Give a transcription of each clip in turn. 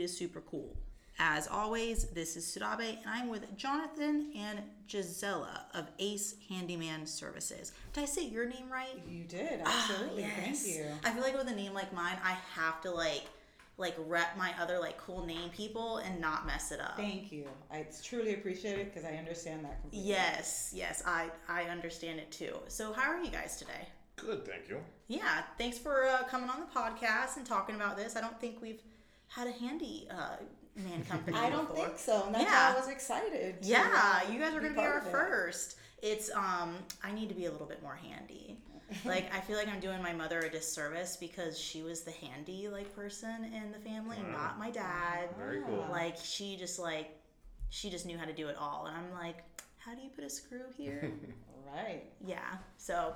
only St. Pete is super cool. As always, this is Sudabe, and I'm with Jonathan and Gisela of Ace Handyman Services. Did I say your name right? You did, absolutely. Ah, Yes. Thank you. I feel like with a name like mine, I have to like like rep my other like cool name people and not mess it up. Thank you. I truly appreciate it because I understand that completely. Yes, yes, I I understand it too. So how are you guys today? Good, thank you. Yeah, thanks for uh, coming on the podcast and talking about this. I don't think we've had a handy uh, man company. I don't before. think so. And that's Yeah. why I was excited. Yeah, uh, you guys are gonna be our it. first. It's um, I need to be a little bit more handy. Like I feel like I'm doing my mother a disservice because she was the handy like person in the family, Wow. not my dad. Very cool. Like she just like she just knew how to do it all, and I'm like, how do you put a screw here? Right. yeah, so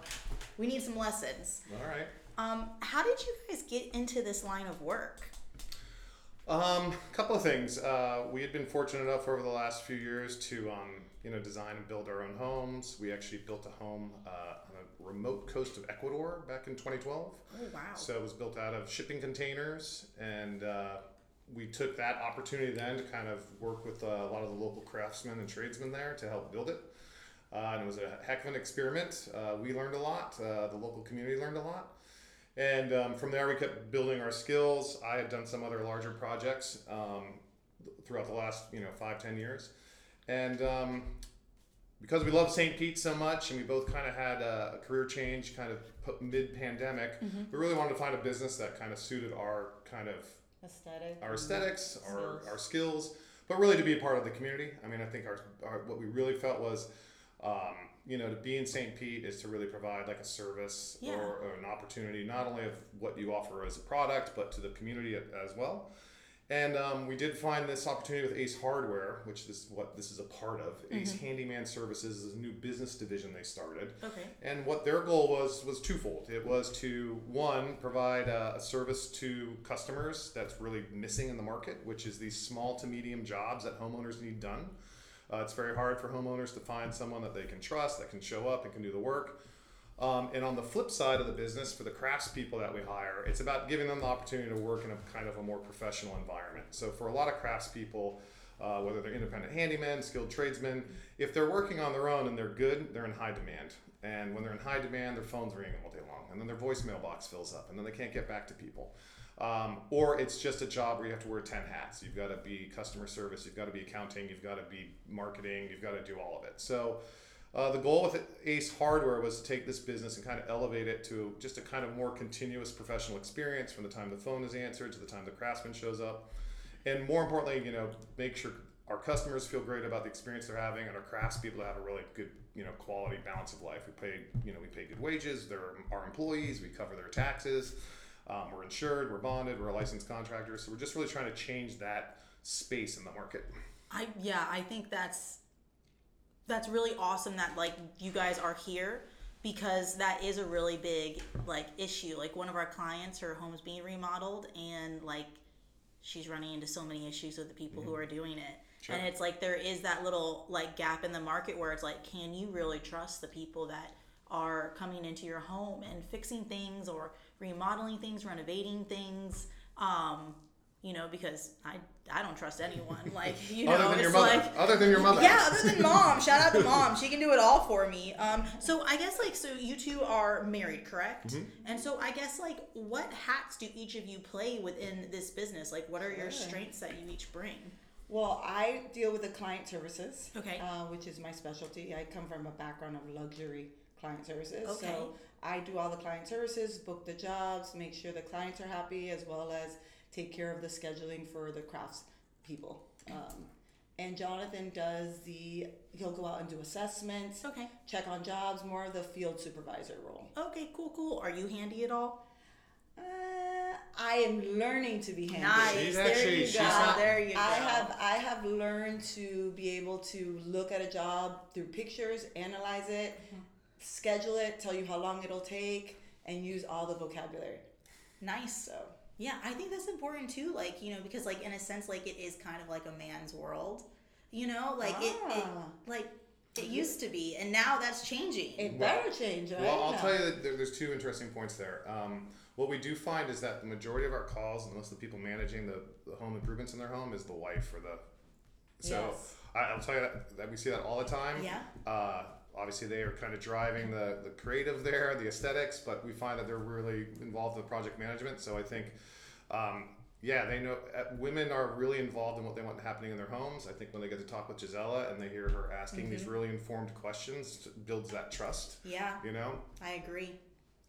we need some lessons. All right. Um, how did you guys get into this line of work? Um, couple of things. Uh, we had been fortunate enough over the last few years to, um, you know, design and build our own homes. We actually built a home uh, on a remote coast of Ecuador back in 2012. Oh wow. So it was built out of shipping containers, and uh, we took that opportunity then to kind of work with uh, a lot of the local craftsmen and tradesmen there to help build it. Uh, and it was a heck of an experiment. Uh, we learned a lot. Uh, the local community learned a lot. And um, from there, we kept building our skills. I had done some other larger projects um, throughout the last, you know, five, ten years. And um, because we love St. Pete so much, and we both kind of had a, career change, kind of mid pandemic, we really wanted to find a business that kind of suited our kind of Aesthetic. our aesthetics, our, skills. our skills, but really to be a part of the community. I mean, I think our, our what we really felt was, um, you know, to be in St. Pete is to really provide like a service Yeah. or, or an opportunity, not only of what you offer as a product, but to the community as well. And um, we did find this opportunity with Ace Hardware, which is what this is a part of. Ace Handyman Services is a new business division they started. Okay. And what their goal was was twofold. It was to one provide a, a service to customers that's really missing in the market, which is these small to medium jobs that homeowners need done. Uh, it's very hard for homeowners to find someone that they can trust, that can show up and can do the work. Um, and on the flip side of the business, for the craftspeople that we hire, it's about giving them the opportunity to work in a kind of a more professional environment. So for a lot of craftspeople, uh, whether they're independent handymen, skilled tradesmen, if they're working on their own and they're good, they're in high demand. And when they're in high demand, their phone's ringing all day long, and then their voicemail box fills up, and then they can't get back to people. Um, or it's just a job where you have to wear 10 hats. You've got to be customer service, you've got to be accounting, you've got to be marketing, you've got to do all of it. So uh, the goal with Ace Hardware was to take this business and kind of elevate it to just a kind of more continuous professional experience from the time the phone is answered to the time the craftsman shows up. And more importantly, you know, make sure our customers feel great about the experience they're having and our craftspeople have a really good, you know, quality balance of life. We pay, you know, we pay good wages. They're our employees. We cover their taxes. Um, we're insured. We're bonded. We're a licensed contractor. So we're just really trying to change that space in the market. I yeah, I think that's that's really awesome that like you guys are here because that is a really big like issue. Like one of our clients, her home's being remodeled and like she's running into so many issues with the people who are doing it. Sure. And it's like there is that little like gap in the market where it's like, can you really trust the people that are coming into your home and fixing things or remodeling things, renovating things? Um, you know, because I I don't trust anyone. Like, you know, other than it's your mother. like other than your mother. yeah, other than mom. Shout out to mom. She can do it all for me. Um, so I guess like so you two are married, correct? Mm-hmm. And so I guess like what hats do each of you play within this business? Like what are your Sure. strengths that you each bring? Well, I deal with the client services, Okay. uh, which is my specialty. I come from a background of luxury client services. Okay. So I do all the client services, book the jobs, make sure the clients are happy, as well as take care of the scheduling for the crafts people. Um, and Jonathan does the, he'll go out and do assessments, Okay. check on jobs, more of the field supervisor role. Okay, cool, cool. Are you handy at all? Uh, I am learning to be handy. Nice. She's there actually- you she's go. not- there you go. I have I have learned to be able to look at a job through pictures, analyze it, Mm-hmm. Schedule it, tell you how long it'll take, and use all the vocabulary. nice. So Yeah, I think that's important too. Like you know, because like in a sense, like it is kind of like a man's world. You know, like it, it Ah. like It used to be, and now that's changing. It Well- better change, right? Well, I'll now. tell you that there, there's two interesting points there. Um, what we do find is that the majority of our calls, and most of the people managing the, the home improvements in their home, is the wife or the. So Yes. I, I'll tell you that, that we see that all the time. Yeah. Uh, obviously, they are kind of driving the, the creative there, the aesthetics, but we find that they're really involved in the project management. So I think, um, yeah, they know uh, women are really involved in what they want happening in their homes. I think when they get to talk with Gisela and they hear her asking these really informed questions, builds that trust. yeah, You know. I agree.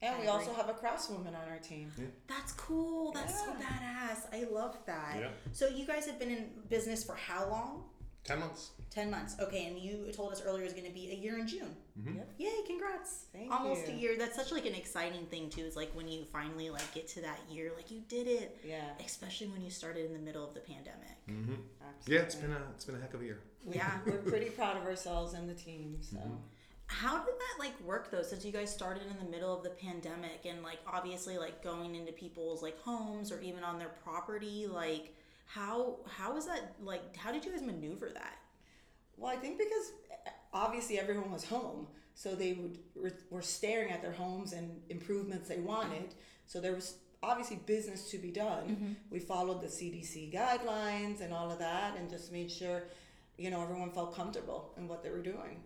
And I we agree. also have a craftswoman on our team. That's cool. That's so badass. I love that. Yeah. So you guys have been in business for how long? Ten months. Ten months. Okay, and you told us earlier it was going to be a year in June. Yep. Yay! Congrats. Thank Almost you. a year. That's such like an exciting thing too. Is like when you finally like get to that year, like you did it. Yeah. Especially when you started in the middle of the pandemic. Mm-hmm. Absolutely. Yeah, it's been a it's been a heck of a year. Yeah. We're pretty proud of ourselves and the team. So How did that like work though? Since you guys started in the middle of the pandemic and like obviously like going into people's like homes or even on their property, like how how was that like? How did you guys maneuver that? Well, I think because obviously everyone was home, so they would were, were staring at their homes and improvements they wanted. So there was obviously business to be done. Mm-hmm. We followed the CDC guidelines and all of that, and just made sure, you know, everyone felt comfortable in what they were doing.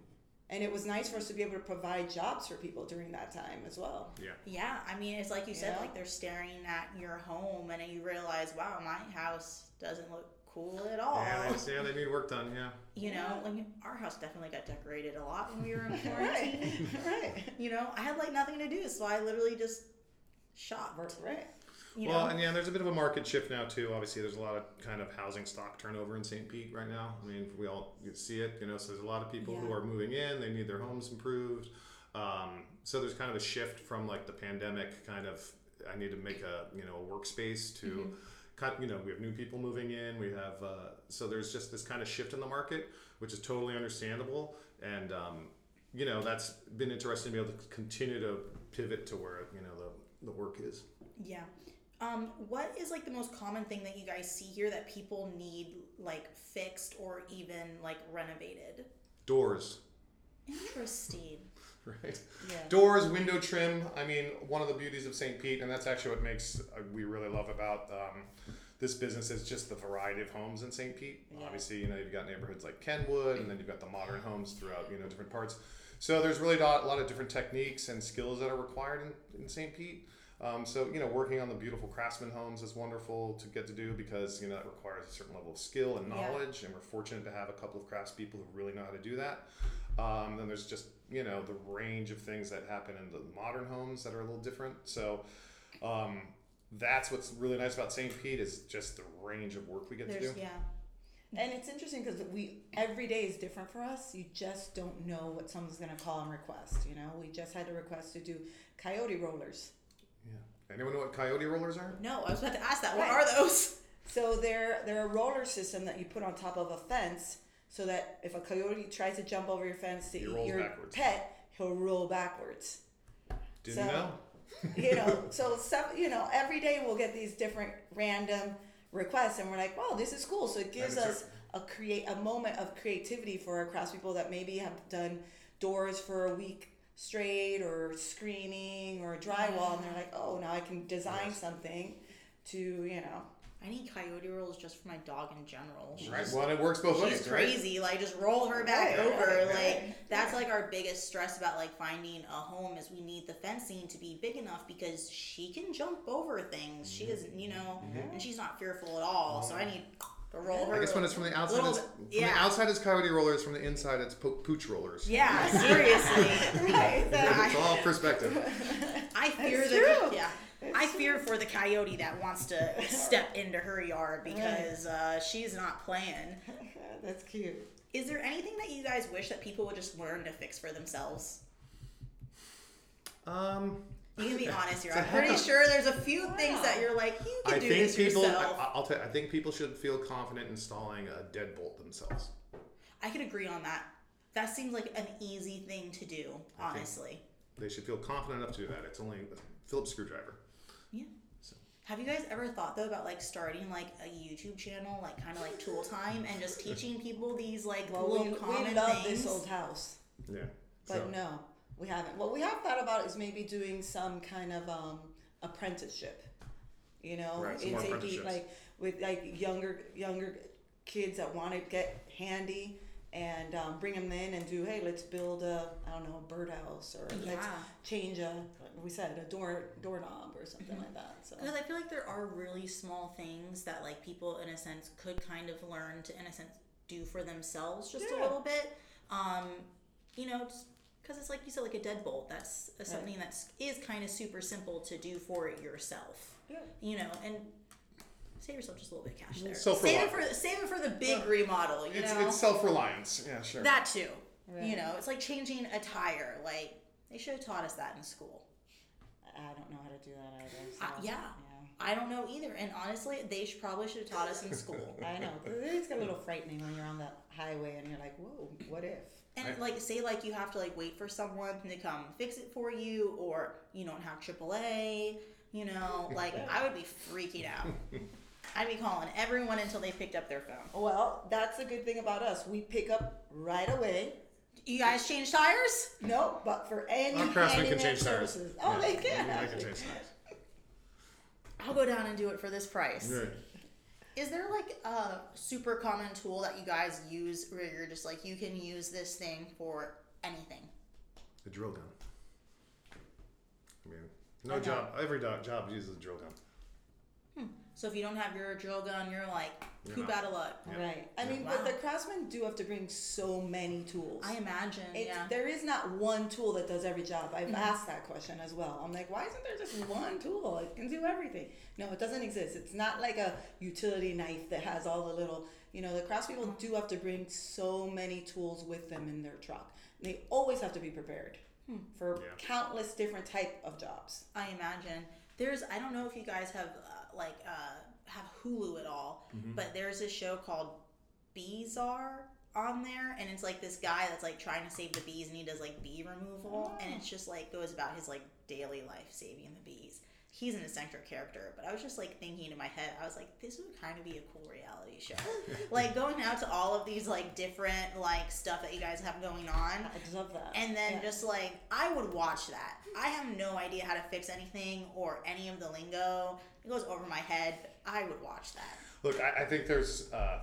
And it was nice for us to be able to provide jobs for people during that time as well. Yeah. Yeah, I mean, it's like you said, Yeah. like they're staring at your home, and you realize, wow, my house doesn't look cool at all. Yeah, they, yeah, they need work done. Yeah. You know, like our house definitely got decorated a lot when we were in quarantine. right, right, you know, I had like nothing to do, so I literally just shopped. right. You well, know, and yeah, there's a bit of a market shift now too. Obviously, there's a lot of kind of housing stock turnover in St. Pete right now. I mean, we all see it, you know. So there's a lot of people who are moving in. They need their homes improved. Um, so there's kind of a shift from like the pandemic kind of. I need to make a you know a workspace to. Mm-hmm. Kind you know, we have new people moving in. We have uh, so there's just this kind of shift in the market, which is totally understandable. And um, you know, that's been interesting to be able to continue to pivot to where you know the the work is. yeah. Um, what is like the most common thing that you guys see here that people need like fixed or even like renovated? Doors. Interesting. right? Yeah. Doors, window trim. I mean, one of the beauties of St. Pete, and that's actually what makes uh, we really love about um, this business is just the variety of homes in St. Pete. Yeah. Obviously, you know you've got neighborhoods like Kenwood, and then you've got the modern homes throughout you know different parts. So there's really a lot of different techniques and skills that are required in, in St. Pete. Um, so you know, working on the beautiful craftsman homes is wonderful to get to do because you know that requires a certain level of skill and Yeah. knowledge, and we're fortunate to have a couple of craftspeople who really know how to do that. Um, then there's just you know the range of things that happen in the modern homes that are a little different. So um, that's what's really nice about St. Pete is just the range of work we get to do. yeah. And it's interesting because we every day is different for us. You just don't know what someone's gonna call and request. You know, we just had a request to do coyote rollers. Yeah. Anyone know what coyote rollers are? No, I was about to ask that. What Right. are those? So they're they're a roller system that you put on top of a fence, so that if a coyote tries to jump over your fence to He eat rolls your backwards. pet, he'll roll backwards. Didn't So- know. You know, so some you know every day we'll get these different random requests, and we're like, wow, this is cool. So it gives That is us a create a moment of creativity for our craftspeople that maybe have done doors for a week straight or screening or drywall, and they're like, oh, now I can design Yes. something to you know I need coyote rolls just for my dog in general. She's Right. Well, it works both ways. She's right? crazy. Like just roll her back Right, over. right, like right. that's like our biggest stress about like finding a home is we need the fencing to be big enough because she can jump over things. She mm-hmm. isn't, you know, mm-hmm. and she's not fearful at all. So I mm-hmm. need to roll her. I guess when it's from the outside, little it's, from yeah. the outside it's coyote rollers. From the inside, it's po- pooch rollers. yeah, seriously. right. It's all perspective. I fear That's the yeah. I fear for the coyote that wants to step into her yard because uh, she's not playing. That's cute. Is there anything that you guys wish that people would just learn to fix for themselves? Um, You can be honest here. It's a I'm pretty heck sure there's a few things that you're like, you can I do think this people. yourself. I, I'll tell. you, I think people should feel confident installing a deadbolt themselves. I could agree on that. That seems like an easy thing to do, honestly. They should feel confident enough to do that. It's only a Phillips screwdriver. Yeah. So. Have you guys ever thought though about like starting like a YouTube channel, like kind of like Tool Time, and just teaching people these like Well, little we, common we love things? this old house. Yeah. But So- no, we haven't. What we have thought about is maybe doing some kind of um, apprenticeship. You know, Right, some in more like with like younger younger kids that want to get handy and um, bring them in and do. Hey, let's build a I don't know a birdhouse or let's change a like we said a door doorknob or something Mm-hmm. like that. So Because I feel like there are really small things that like people in a sense could kind of learn to in a sense do for themselves just a little bit. Um, you know, just because it's like you said, like a deadbolt. That's uh, something that's is kind of super simple to do for it yourself. yeah. You know, and save yourself just a little bit of cash there. Save Self-reliant. it for save it for the big remodel. You It's, know, it's self reliance. Yeah, sure. that too. Right. You know, it's like changing a tire. Like they should have taught us that in school. I don't know how to do that either. So, Uh, yeah. I don't know either, and honestly, they should probably should have taught us in school. I know. It's a little frightening when you're on the highway and you're like, whoa, what if? And Right. like, say like you have to like wait for someone to come fix it for you, or you don't have AAA. You know, like I would be freaking out. I'd be calling everyone until they picked up their phone. Well, that's a good thing about us. We pick up right away. You guys change tires? No, but for any oh, Our craftsmen can handyman change tires. services. Oh, Yeah, they can. They actually. can change tires. I'll go down and do it for this price. Right. Is there like a super common tool that you guys use where you're just like you can use this thing for anything? The drill gun. I mean, no job. Every do- job uses a drill gun. Hmm. So if you don't have your drill gun, you're like You're poop not. out of luck. Yeah. Right. I Yeah. mean, Wow. but the craftsmen do have to bring so many tools. I imagine. It's, yeah. There is not one tool that does every job. Mm-hmm. I've asked that question as well. I'm like, why isn't there just one tool? It can do everything. No, it doesn't exist. It's not like a utility knife that has all the little, you know, the craftspeople Mm-hmm. do have to bring so many tools with them in their truck. They always have to be prepared Hmm. for Yeah. countless different type of jobs. I imagine there's. I don't know if you guys have uh, like uh, have Hulu at all, but there's a show called Beezar on there, and it's like this guy that's like trying to save the bees, and he does like bee removal, and it's just like goes about his like daily life saving the bees. He's an eccentric character, but I was just like thinking in my head, I was like, this would kind of be a cool reality show. like going out to all of these like different like stuff that you guys have going on, I love that. and then Yeah. just like I would watch that. I have no idea how to fix anything or any of the lingo. It goes over my head. But I would watch that. Look, I, I think there's, uh,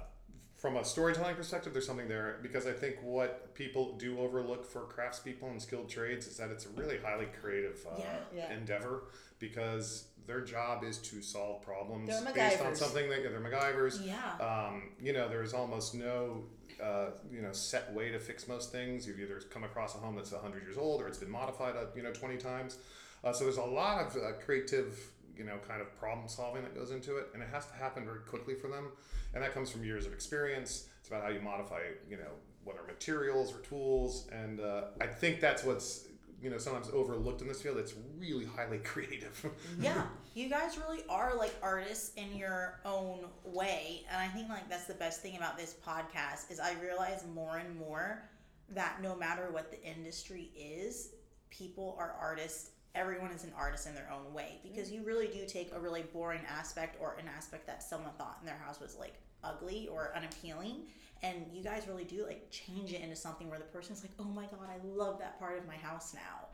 from a storytelling perspective, there's something there because I think what people do overlook for craftspeople and skilled trades is that it's a really highly creative uh, Yeah. Yeah. endeavor because their job is to solve problems based on something that they're MacGyvers. Yeah. Um, you know, there's almost no, uh, you know, set way to fix most things. You've either come across a home that's 100 years old or it's been modified, uh, you know, 20 times. Uh, so there's a lot of uh, creative, you know, kind of problem solving that goes into it, and it has to happen very quickly for them. And that comes from years of experience. It's about how you modify, you know, whether materials or tools. And uh, I think that's what's, you know, sometimes overlooked in this field. It's really highly creative. yeah. You guys really are like artists in your own way, and I think like that's the best thing about this podcast is I realize more and more that no matter what the industry is, people are artists. Everyone is an artist in their own way because you really do take a really boring aspect or an aspect that someone thought in their house was like ugly or unappealing and you guys really do like change it into something where the person's like oh my god i love that part of my house now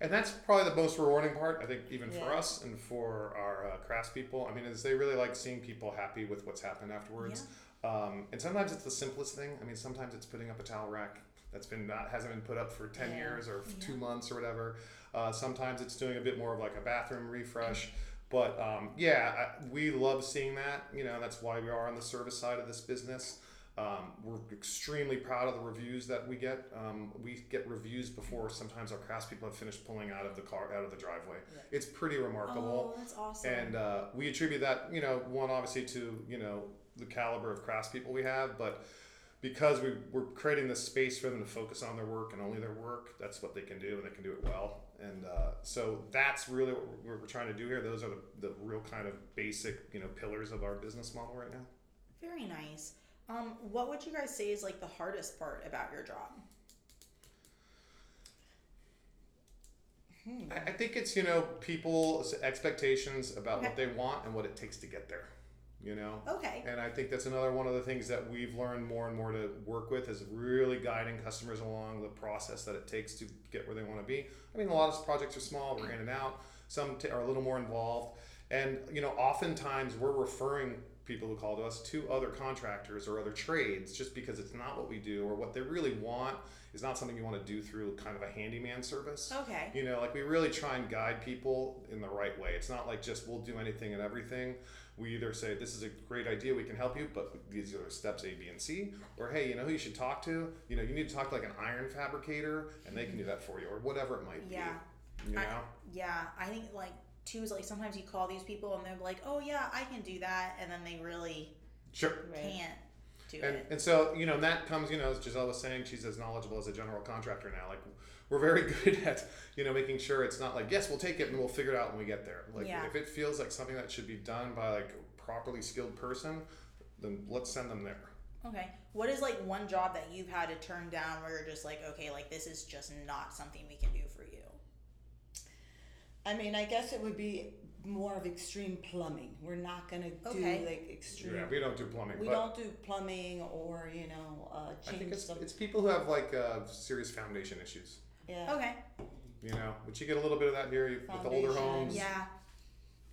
And that's probably the most rewarding part, I think, even for us and for our uh, craftspeople. I mean, is they really like seeing people happy with what's happened afterwards. Um, and sometimes it's the simplest thing. I mean, sometimes it's putting up a towel rack that's been not hasn't been put up for ten Yeah. years or Yeah. two months or whatever. Uh, sometimes it's doing a bit more of like a bathroom refresh. But um, yeah, I, we love seeing that. You know, that's why we are on the service side of this business. Um, we're extremely proud of the reviews that we get. Um, we get reviews before sometimes our craftspeople have finished pulling out of the car, out of the driveway. Yeah. It's pretty remarkable. oh that's awesome And uh, we attribute that, you know, one obviously to, you know, the caliber of craftspeople we have, but because we, we're creating this space for them to focus on their work and only their work, that's what they can do and they can do it well. And uh, so that's really what we're, we're trying to do here. Those are the, the real kind of basic, you know, pillars of our business model right now. Very nice. Um, what would you guys say is like the hardest part about your job? I, I think it's you know people's expectations about what they want and what it takes to get there. You know. Okay. And I think that's another one of the things that we've learned more and more to work with is really guiding customers along the process that it takes to get where they want to be. I mean, a lot of projects are small, we're in and out. Some t- are a little more involved, and you know, oftentimes we're referring people who call to us to other contractors or other trades just because it's not what we do or what they really want is not something you want to do through kind of a handyman service. Okay. You know, like we really try and guide people in the right way. It's not like just we'll do anything and everything. We either say this is a great idea, we can help you, but these are steps A, B, and C, or hey, you know who you should talk to? You know, you need to talk to like an iron fabricator, and they can do that for you, or whatever it might Yeah. be. You I- know, Yeah, I think like too is like sometimes you call these people and they're like, "Oh yeah, I can do that," and then they really sure. Can't do And, it. and so you know and that comes you know as Gisela was saying she's as knowledgeable as a general contractor now like we're very good at you know making sure it's not like yes we'll take it and we'll figure it out when we get there like Yeah. if it feels like something that should be done by like a properly skilled person then let's send them there Okay. What is like one job that you've had to turn down where you're just like, okay, like this is just not something we can do for you? I mean, I guess it would be more of extreme plumbing. We're not gonna Okay. do like extreme. yeah we don't do plumbing we but don't do plumbing or you know uh, I think it's, some. it's people who have like uh, serious foundation issues yeah. Okay. you know which you get a little bit of that here with the older homes Yeah.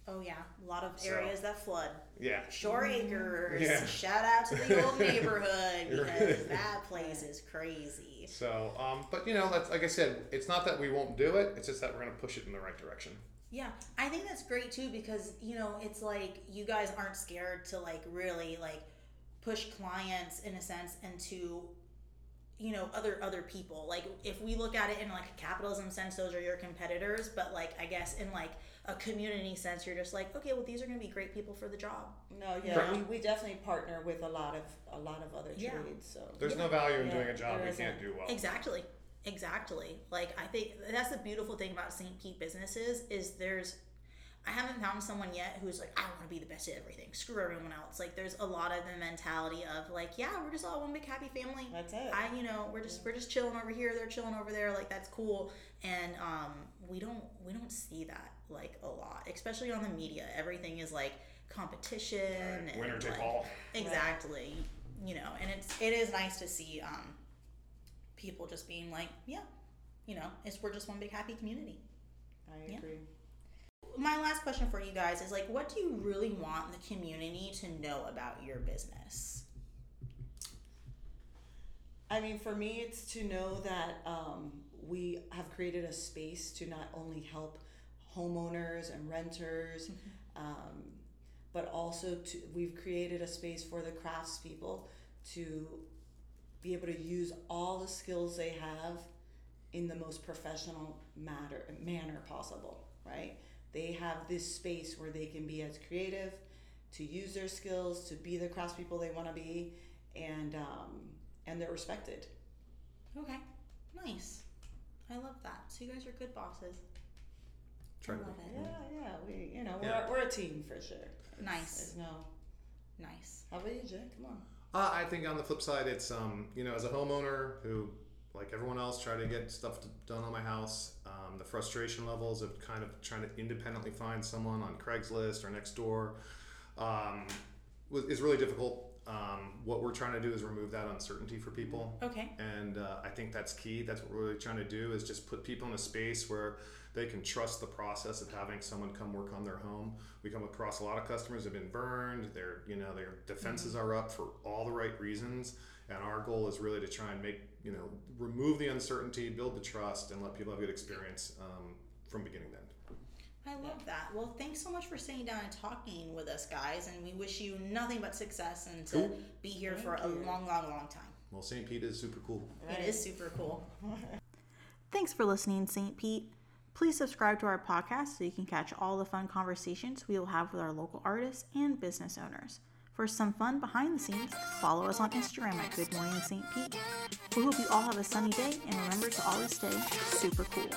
Oh yeah, a lot of So- areas that flood. yeah Shore Acres. Yeah. Shout out to the old neighborhood because that place is crazy. so um but you know that's like I said it's not that we won't do it it's just that we're gonna push it in the right direction Yeah, I think that's great too because you know it's like you guys aren't scared to like really like push clients in a sense into you know other other people. Like if we look at it in like a capitalism sense, those are your competitors. But like I guess in like a community sense, you're just like okay, well these are gonna be great people for the job. No, yeah, Right. we, we definitely partner with a lot of a lot of other Yeah. trades. So there's no value in Yeah, doing a job there we can't do well Exactly. Exactly. Like I think that's the beautiful thing about St. Pete businesses is there's I haven't found someone yet who's like, I want to be the best at everything. Screw everyone else. Like there's a lot of the mentality of like, yeah, we're just all one big happy family. that's it. I you know, we're just we're just chilling over here, they're chilling over there, like that's cool. And um we don't we don't see that like a lot. Especially on the media. Everything is like competition and winner take like, all Exactly. You know, and it's it is nice to see um people just being like, yeah, you know, it's we're just one big happy community. I yeah. My last question for you guys is like, what do you really want the community to know about your business? I mean, for me, it's to know that um, we have created a space to not only help homeowners and renters, um, but also to we've created a space for the craftspeople to be able to use all the skills they have in the most professional matter manner possible. Right? They have this space where they can be as creative, to use their skills, to be the craftspeople they want to be, and um, and they're respected. Okay, nice. I love that. So you guys are good bosses. Try I love it. Yeah, yeah, we you know we're, Yeah. we're a team for sure. Nice, There's no. nice. How about you, Jay? Come on. Uh, I think on the flip side, it's um, you know, as a homeowner who, like everyone else, try to get stuff to, done on my house. Um, the frustration levels of kind of trying to independently find someone on Craigslist or Nextdoor um, is really difficult. Um, what we're trying to do is remove that uncertainty for people, Okay. and uh, I think that's key. That's what we're really trying to do is just put people in a space where they can trust the process of having someone come work on their home. We come across a lot of customers have been burned. Their you know their defenses are up for all the right reasons, and our goal is really to try and make you know remove the uncertainty, build the trust, and let people have a good experience um, from beginning to end. I love that. Well, thanks so much for sitting down and talking with us, guys. And we wish you nothing but success and to Cool. be here Thank for a long, long, long time. Well, St. Pete is super cool. It is super cool. Thanks for listening, St. Pete. Please subscribe to our podcast so you can catch all the fun conversations we will have with our local artists and business owners. For some fun behind the scenes, follow us on Instagram at Good Morning St. Pete. We hope you all have a sunny day and remember to always stay super cool.